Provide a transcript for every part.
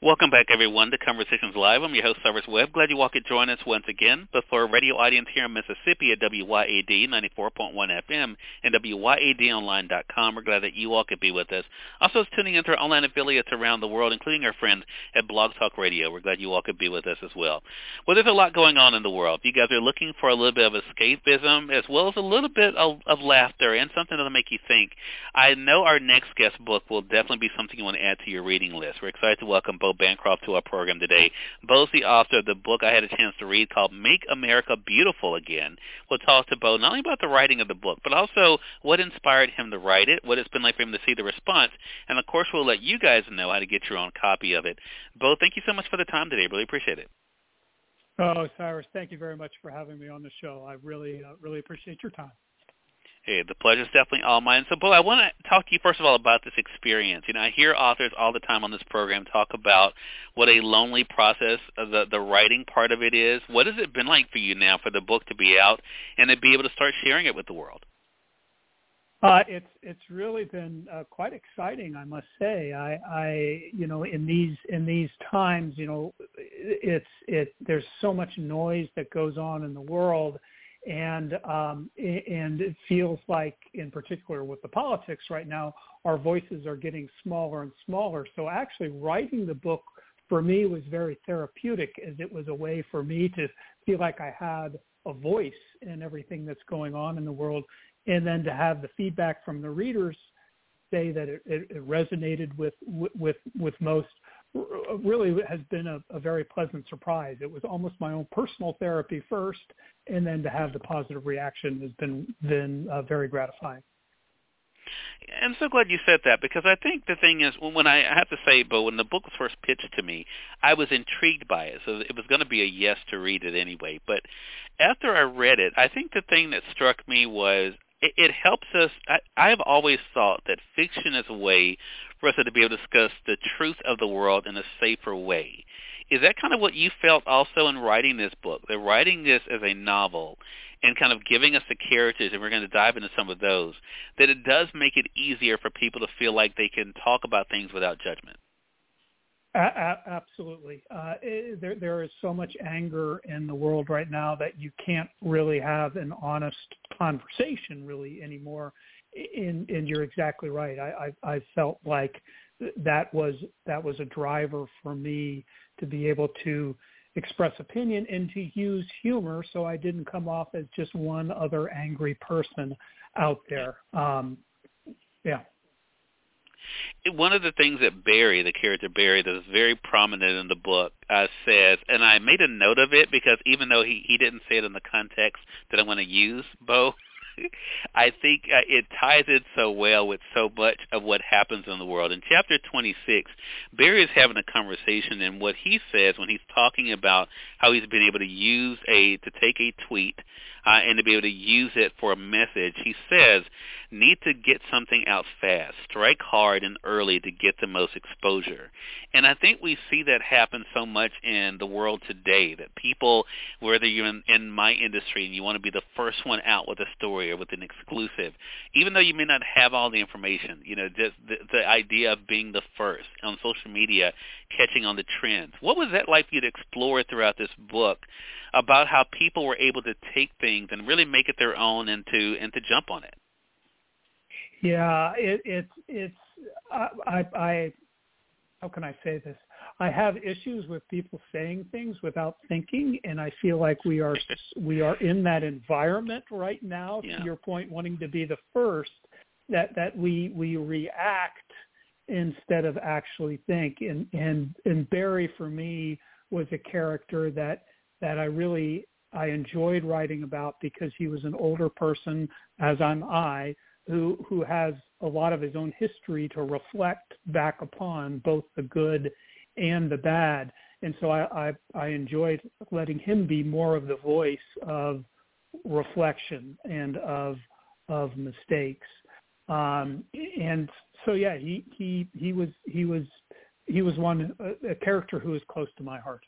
Welcome back, everyone, to Conversations Live. I'm your host, Cyrus Webb. Glad you all could join us once again. But for a radio audience here in Mississippi at WYAD 94.1 FM and WYADonline.com, we're glad that you all could be with us. Also, tuning into our online affiliates around the world, including our friends at Blog Talk Radio. We're glad you all could be with us as well. Well, there's a lot going on in the world. You guys are looking for a little bit of escapism as well as a little bit of, of laughter and something that'll make you think, I know our next guest book will definitely be something you want to add to your reading list. We're excited to welcome Bancroft to our program today. Bo's the author of the book I had a chance to read called Make America Beautiful Again. We'll talk to Bo not only about the writing of the book, but also what inspired him to write it, what it's been like for him to see the response, and of course we'll let you guys know how to get your own copy of it. Bo, thank you so much for the time today. Really appreciate it. Oh, Cyrus, thank you very much for having me on the show. I really, uh, really appreciate your time. Hey, the pleasure is definitely all mine. So, Bo, I want to talk to you first of all about this experience. You know, I hear authors all the time on this program talk about what a lonely process the the writing part of it is. What has it been like for you now for the book to be out and to be able to start sharing it with the world? Uh, it's it's really been uh, quite exciting, I must say. I, I you know in these in these times, you know, it's it there's so much noise that goes on in the world and um, and it feels like, in particular with the politics right now, our voices are getting smaller and smaller. So actually, writing the book for me was very therapeutic, as it was a way for me to feel like I had a voice in everything that's going on in the world, and then to have the feedback from the readers say that it, it, it resonated with with with most really has been a, a, very pleasant surprise. It was almost my own personal therapy first, and then to have the positive reaction has been been uh, very gratifying. I'm so glad you said that because I think the thing is when I, I have to say, but when the book was first pitched to me, I was intrigued by it, so it was going to be a yes to read it anyway. But after I read it, I think the thing that struck me was it, it helps us. I, I've always thought that fiction is a way for us to be able to discuss the truth of the world in a safer way. Is that kind of what you felt also in writing this book? That writing this as a novel and kind of giving us the characters, and we're going to dive into some of those, that it does make it easier for people to feel like they can talk about things without judgment. Absolutely. Uh, it, there, there is so much anger in the world right now that you can't really have an honest conversation really anymore. And, and you're exactly right. I, I, I felt like that was that was a driver for me to be able to express opinion and to use humor so I didn't come off as just one other angry person out there. Um, yeah one of the things that Barry, the character Barry, that is very prominent in the book, uh, says, and I made a note of it because even though he he didn't say it in the context that I want to use, Bo, I think uh, it ties in so well with so much of what happens in the world. In chapter 26, Barry is having a conversation, and what he says when he's talking about how he's been able to use a to take a tweet uh, and to be able to use it for a message, he says, need to get something out fast, strike hard and early to get the most exposure. And I think we see that happen so much in the world today that people, whether you're in, in my industry and you want to be the first one out with a story with an exclusive, even though you may not have all the information, you know, just the, the idea of being the first on social media, catching on the trends. What was that like for you to explore throughout this book about how people were able to take things and really make it their own and to and to jump on it? Yeah, it, it's it's I, I I how can I say this? I have issues with people saying things without thinking, and I feel like we are we are in that environment right now. Yeah. To your point, wanting to be the first, that that we we react instead of actually think. And and and Barry for me was a character that that I really I enjoyed writing about because he was an older person, as I'm I, who who has a lot of his own history to reflect back upon both the good and the bad. And so I, I, I enjoyed letting him be more of the voice of reflection and of of mistakes. Um, and so yeah, he he he was he was he was one a, a character who was close to my heart.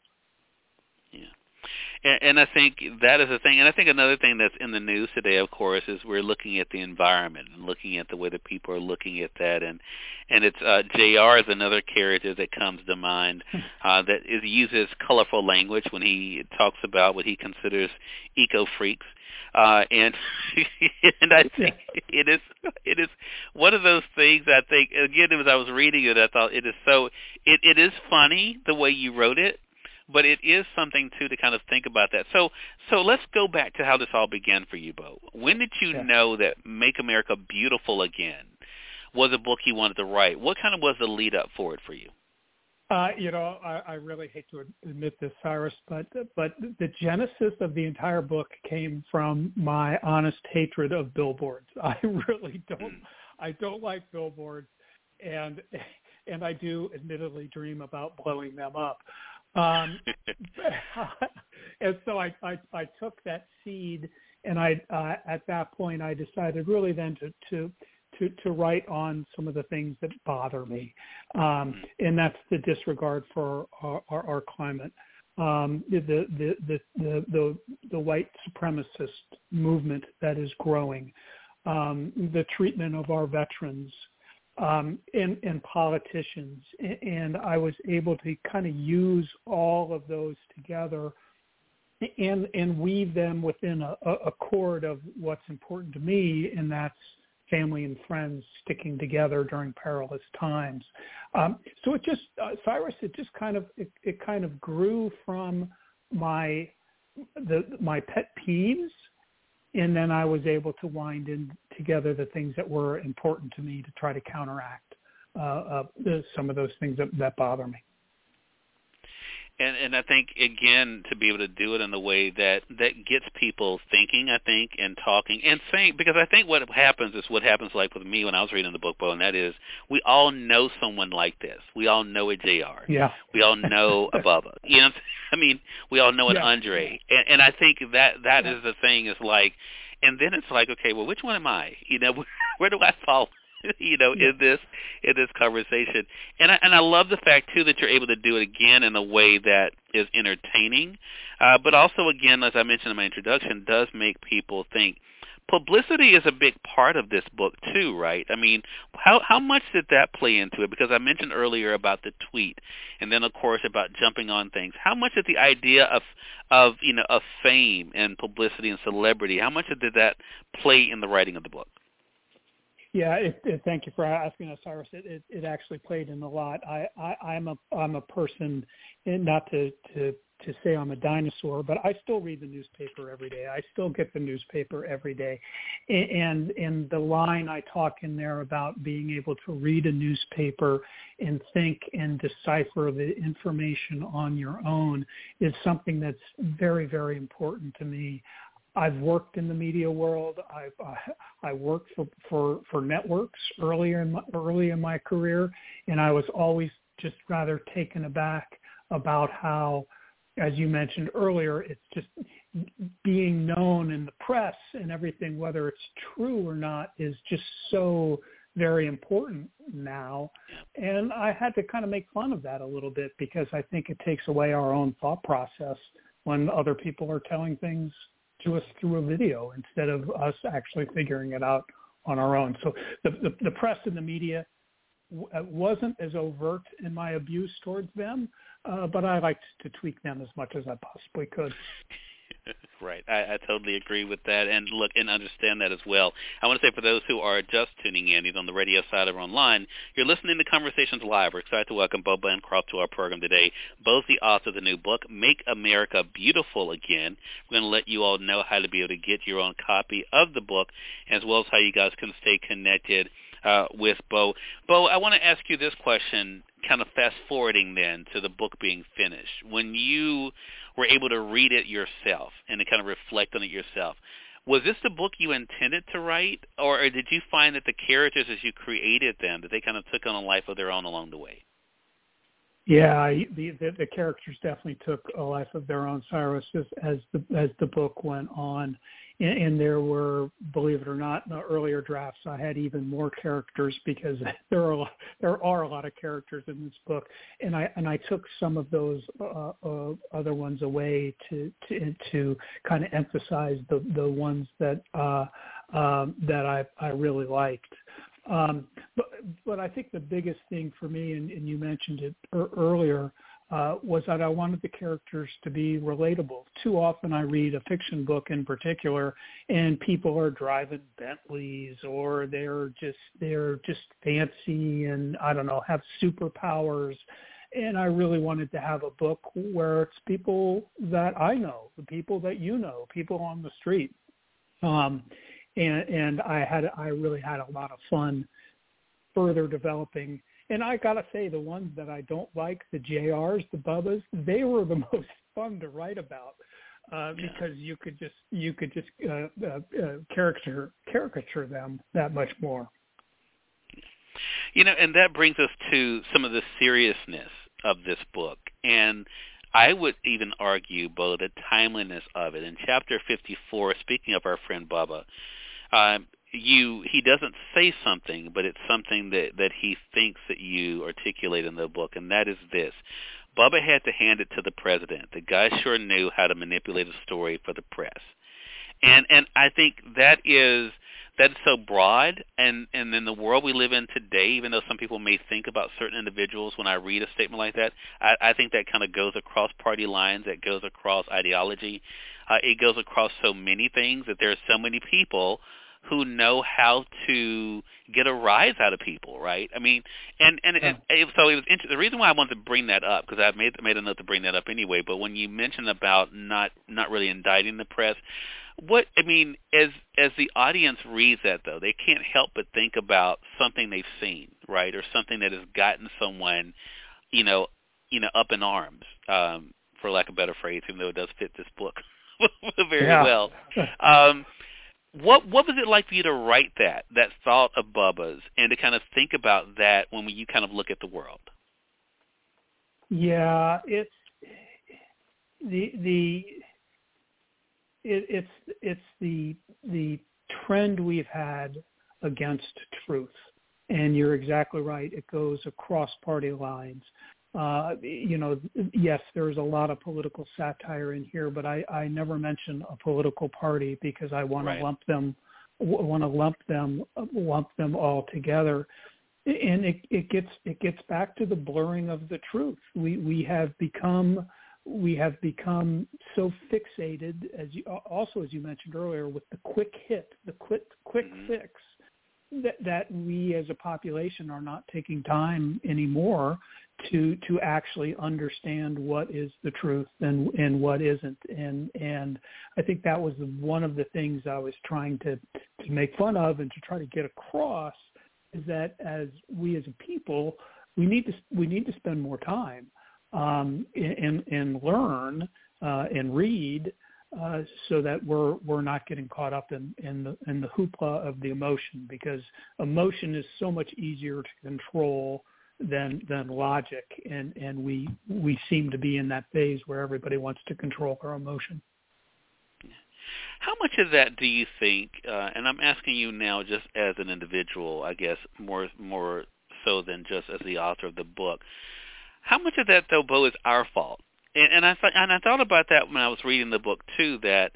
And, and I think that is a thing. And I think another thing that's in the news today, of course, is we're looking at the environment and looking at the way that people are looking at that. And and it's uh, Jr. is another character that comes to mind uh, that is uses colorful language when he talks about what he considers eco freaks. Uh, and and I think it is it is one of those things. I think again, as I was reading it, I thought it is so it it is funny the way you wrote it, but it is something too to kind of think about that. So so let's go back to how this all began for you, Bo. When did you yeah. know that Make America Beautiful Again was a book you wanted to write? What kind of was the lead up for it for you? Uh, you know, I, I really hate to admit this, Cyrus, but but the genesis of the entire book came from my honest hatred of billboards. I really don't, hmm. I don't like billboards, and and I do admittedly dream about blowing them up. Um, and so I, I, I took that seed, and I uh, at that point I decided really then to to to, to write on some of the things that bother me, um, and that's the disregard for our, our, our climate, um, the, the, the, the, the, the white supremacist movement that is growing, um, the treatment of our veterans, um, and, and politicians. And I was able to kind of use all of those together and, and weave them within a, a chord of what's important to me, and that's family and friends sticking together during perilous times. Um, so it just, uh, Cyrus, it just kind of, it, it kind of grew from my, the, my pet peeves and then I was able to wind in together the things that were important to me to try to counteract uh, uh, some of those things that, that bother me and and I think again to be able to do it in the way that that gets people thinking, I think, and talking and saying because I think what happens is what happens like with me when I was reading the book, Bo, and that is we all know someone like this. We all know a Jr. Yeah. We all know a Bubba. You know, I mean, we all know an yeah. Andre, and, and I think that that yeah. is the thing is like, and then it's like, okay, well, which one am I? You know, where do I fall you know, yeah. in this in this conversation. And I and I love the fact too that you're able to do it again in a way that is entertaining, uh, but also again, as I mentioned in my introduction, does make people think. Publicity is a big part of this book too, right? I mean, how how much did that play into it? Because I mentioned earlier about the tweet, and then of course about jumping on things. How much did the idea of of you know of fame and publicity and celebrity? How much did that play in the writing of the book? Yeah, it, it, thank you for asking us, Cyrus. It, it, it actually played in a lot. I, I, I'm a I'm a person, not to, to to say I'm a dinosaur, but I still read the newspaper every day. I still get the newspaper every day, and and the line I talk in there about being able to read a newspaper and think and decipher the information on your own is something that's very very important to me. I've worked in the media world. I've uh, I worked for, for for networks earlier in my, early in my career, and I was always just rather taken aback about how, as you mentioned earlier, it's just being known in the press and everything, whether it's true or not, is just so very important now. And I had to kind of make fun of that a little bit because I think it takes away our own thought process when other people are telling things to us through a video instead of us actually figuring it out on our own. So the, the, the press and the media uh, wasn't as overt in my abuse towards them, uh, but I liked to tweak them as much as I possibly could. Right. I, I totally agree with that and look and understand that as well. I want to say for those who are just tuning in, either on the radio side or online, you're listening to Conversations Live. We're excited to welcome Bo Bancroft to our program today. Bo's the author of the new book, Make America Beautiful Again. We're going to let you all know how to be able to get your own copy of the book, as well as how you guys can stay connected uh, with Bo. Bo, I want to ask you this question, kind of fast forwarding then to the book being finished. When you were able to read it yourself and to kind of reflect on it yourself. Was this the book you intended to write, or did you find that the characters, as you created them, that they kind of took on a life of their own along the way? Yeah, the, the, the characters definitely took a life of their own, Cyrus, as, the as the book went on, and, and there were, believe it or not, in the earlier drafts, I had even more characters because there are a lot, there are a lot of characters in this book, and I and I took some of those uh, uh, other ones away to to to kind of emphasize the the ones that uh, um, that I I really liked. Um, but but I think the biggest thing for me, and, and you mentioned it er- earlier, uh, was that I wanted the characters to be relatable. Too often I read a fiction book in particular, and people are driving Bentleys or they're just they're just fancy and I don't know have superpowers. And I really wanted to have a book where it's people that I know, the people that you know, people on the street. Um, and and I had I really had a lot of fun further developing and I gotta say, the ones that I don't like, the JRs, the Bubbas, they were the most fun to write about uh, yeah. because you could just you could just uh, uh, uh, caricature caricature them that much more. You know, and that brings us to some of the seriousness of this book, and I would even argue, Bo, the timeliness of it. In chapter 54, speaking of our friend Bubba, um, you he doesn't say something, but it's something that that he thinks that you articulate in the book, and that is this: Bubba had to hand it to the president. The guy sure knew how to manipulate a story for the press, and and I think that is that's so broad and and in the world we live in today even though some people may think about certain individuals when i read a statement like that i, I think that kind of goes across party lines that goes across ideology uh, it goes across so many things that there are so many people who know how to get a rise out of people, right? I mean, and and yeah. it, so it was inter- the reason why I wanted to bring that up because I made made a note to bring that up anyway. But when you mentioned about not not really indicting the press, what I mean as as the audience reads that though, they can't help but think about something they've seen, right, or something that has gotten someone, you know, you know, up in arms, um, for lack of a better phrase, even though it does fit this book very yeah. well. Um, what what was it like for you to write that that thought of Bubba's and to kind of think about that when you kind of look at the world? Yeah, it's the the it, it's it's the the trend we've had against truth, and you're exactly right. It goes across party lines uh, you know, yes, there's a lot of political satire in here, but I, I never mention a political party because I want right. to lump them, want to lump them, lump them all together. And it, it gets it gets back to the blurring of the truth. We we have become we have become so fixated as you also as you mentioned earlier with the quick hit, the quick quick mm-hmm. fix that that we as a population are not taking time anymore to to actually understand what is the truth and and what isn't. And and I think that was one of the things I was trying to to make fun of and to try to get across is that as we as a people we need to we need to spend more time um, and and learn uh, and read uh, so that we're we're not getting caught up in in the in the hoopla of the emotion because emotion is so much easier to control than than logic, and and we we seem to be in that phase where everybody wants to control our emotion. How much of that do you think? Uh, and I'm asking you now, just as an individual, I guess more more so than just as the author of the book. How much of that, though, Bo, is our fault? And, and I thought, and I thought about that when I was reading the book too. That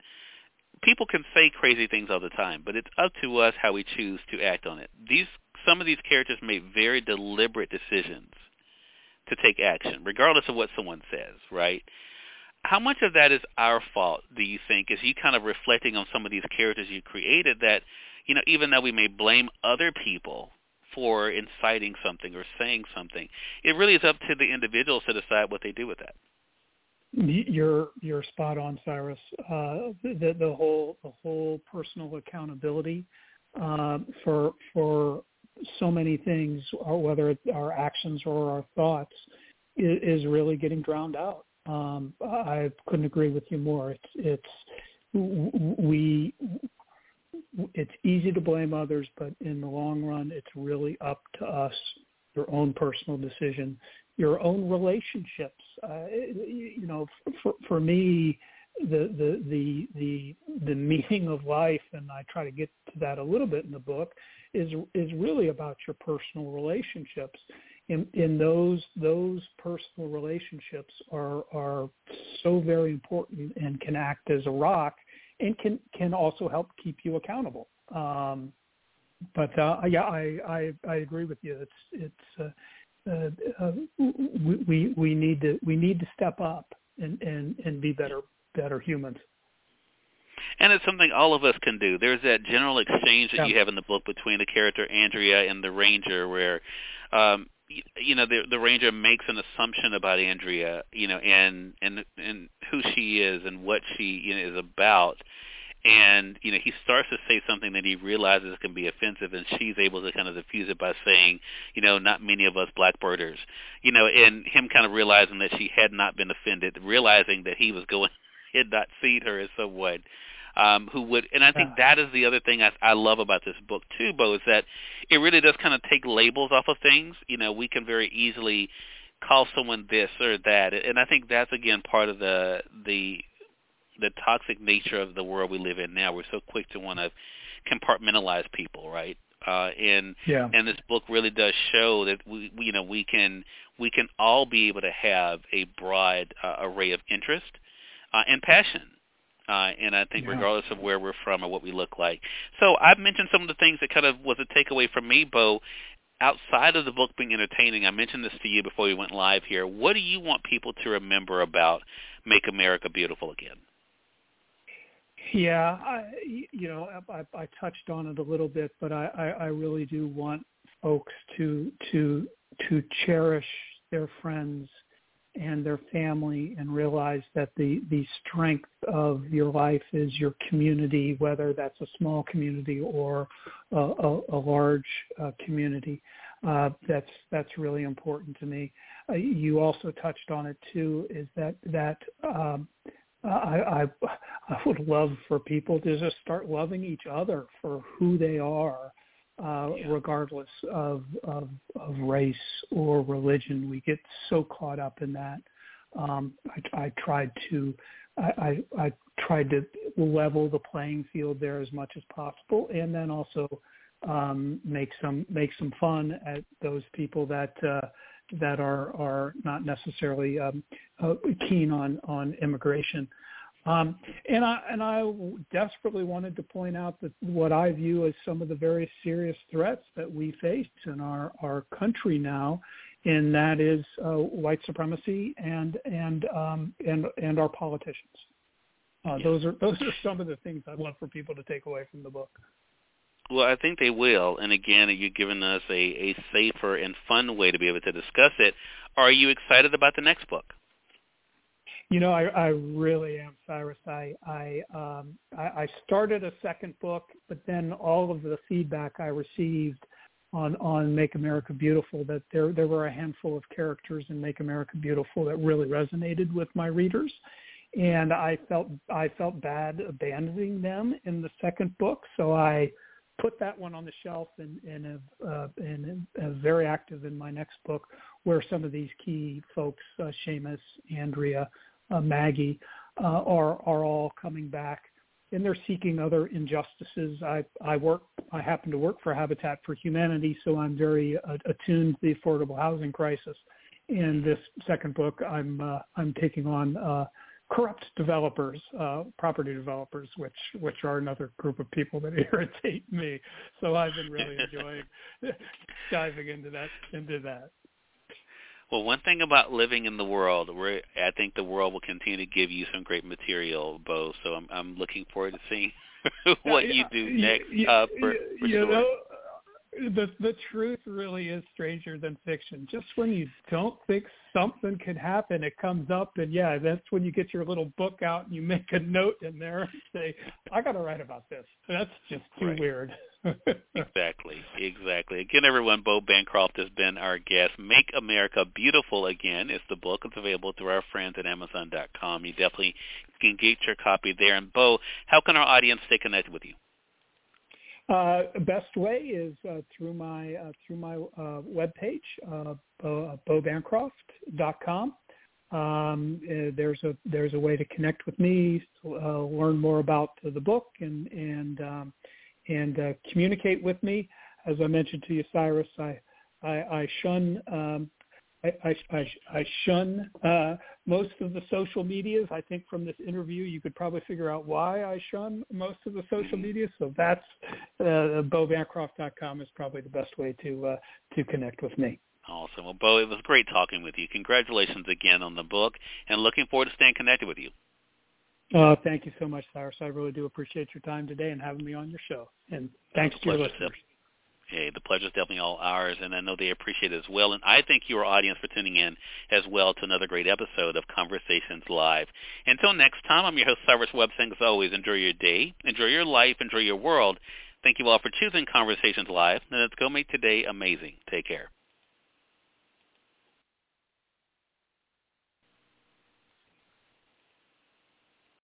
people can say crazy things all the time, but it's up to us how we choose to act on it. These some of these characters made very deliberate decisions to take action, regardless of what someone says, right? How much of that is our fault, do you think, is you kind of reflecting on some of these characters you created that, you know, even though we may blame other people for inciting something or saying something, it really is up to the individuals to decide what they do with that. You're you're spot on, Cyrus. Uh, the the whole the whole personal accountability uh, for for so many things, or whether it's our actions or our thoughts, is, really getting drowned out. Um, I couldn't agree with you more. It's it's we it's easy to blame others, but in the long run, it's really up to us, your own personal decision, your own relationships. Uh, you know, for, for me, the the the the meaning of life, and I try to get to that a little bit in the book, is is really about your personal relationships. In, in those those personal relationships are are so very important and can act as a rock and can can also help keep you accountable. Um, but uh, yeah, I, I I agree with you. It's it's uh, uh, uh, we we need to we need to step up and and and be better better humans. And it's something all of us can do. There's that general exchange that Yeah. you have in the book between the character Andrea and the ranger, where um, you know the the ranger makes an assumption about Andrea, you know, and and and who she is and what she you know, is about. And you know he starts to say something that he realizes can be offensive, and she's able to kind of diffuse it by saying, you know, not many of us blackbirders, you know, and him kind of realizing that she had not been offended, realizing that he was going, had not seen her as someone um, who would, and I think that is the other thing I, I love about this book too, Bo, is that it really does kind of take labels off of things. You know, we can very easily call someone this or that, and I think that's again part of the the the toxic nature of the world we live in now. We're so quick to want to compartmentalize people, right? Uh, and Yeah. and this book really does show that we, we you know we can we can all be able to have a broad uh, array of interest uh, and passion uh, and I think Yeah. regardless of where we're from or what we look like. So I've mentioned some of the things that kind of was a takeaway from me, Bo. Outside of the book being entertaining, I mentioned this to you before we went live here. What do you want people to remember about Make America Beautiful Again? Yeah, I, you know, I, I touched on it a little bit, but I, I, I really do want folks to to to cherish their friends and their family and realize that the the strength of your life is your community, whether that's a small community or a, a, a large uh, community. Uh, that's that's really important to me. Uh, you also touched on it too. Is that that um, I, I I would love for people to just start loving each other for who they are, uh, Yeah. regardless of, of of race or religion. We get so caught up in that. Um, I, I tried to I, I, I tried to level the playing field there as much as possible, and then also um, make some make some fun at those people that uh, that are are not necessarily um, uh, keen on on immigration. Um, and I and I desperately wanted to point out that what I view as some of the very serious threats that we face in our our country now, and that is uh, white supremacy and and um, and and our politicians. Uh, Yeah. Those are those are some of the things I'd love for people to take away from the book. Well, I think they will. And again, you've given us a, a safer and fun way to be able to discuss it. Are you excited about the next book? You know, I, I really am, Cyrus. I I, um, I I started a second book, but then all of the feedback I received on on Make America Beautiful that there there were a handful of characters in Make America Beautiful that really resonated with my readers, and I felt I felt bad abandoning them in the second book, so I put that one on the shelf and and uh, and very active in my next book, where some of these key folks, uh, Seamus, Andrea, uh, Maggie, uh, are are all coming back, and they're seeking other injustices. I I work I happen to work for Habitat for Humanity, so I'm very uh, attuned to the affordable housing crisis. In this second book, I'm uh, I'm taking on uh, corrupt developers, uh, property developers, which which are another group of people that irritate me. So I've been really enjoying diving into that into that. Well, one thing about living in the world, where I think the world will continue to give you some great material, Bo. So I'm I'm looking forward to seeing what you do next. you- uh, for, for you sure. know, the the truth really is stranger than fiction. Just when you don't think something could happen, it comes up, and yeah, that's when you get your little book out and you make a note in there and say, "I got to write about this." That's just too Right. weird. Exactly, exactly. Again, everyone, Bo Bancroft has been our guest. Make America Beautiful Again is the book. It's available through our friends at Amazon.com. You definitely can get your copy there. And Bo, how can our audience stay connected with you? Uh, best way is uh, through my uh, through my uh, webpage, uh, bo, uh, bobancroft.com. um, uh, there's a there's a way to connect with me, uh, learn more about the book, and and um, and uh, communicate with me. As I mentioned to you, Cyrus, I I, I shun um, I, I, I shun uh, most of the social medias. I think from this interview, you could probably figure out why I shun most of the social media. So that's uh, BoBancroft.com is probably the best way to uh, to connect with me. Awesome. Well, Bo, it was great talking with you. Congratulations again on the book, and looking forward to staying connected with you. Uh, thank you so much, Cyrus. I really do appreciate your time today and having me on your show. And thanks to your listeners. Hey, the pleasure is definitely all ours, and I know they appreciate it as well. And I thank your audience for tuning in as well to another great episode of Conversations Live. Until next time, I'm your host, Cyrus Webb, saying as always, enjoy your day, enjoy your life, enjoy your world. Thank you all for choosing Conversations Live, and let's go make today amazing. Take care.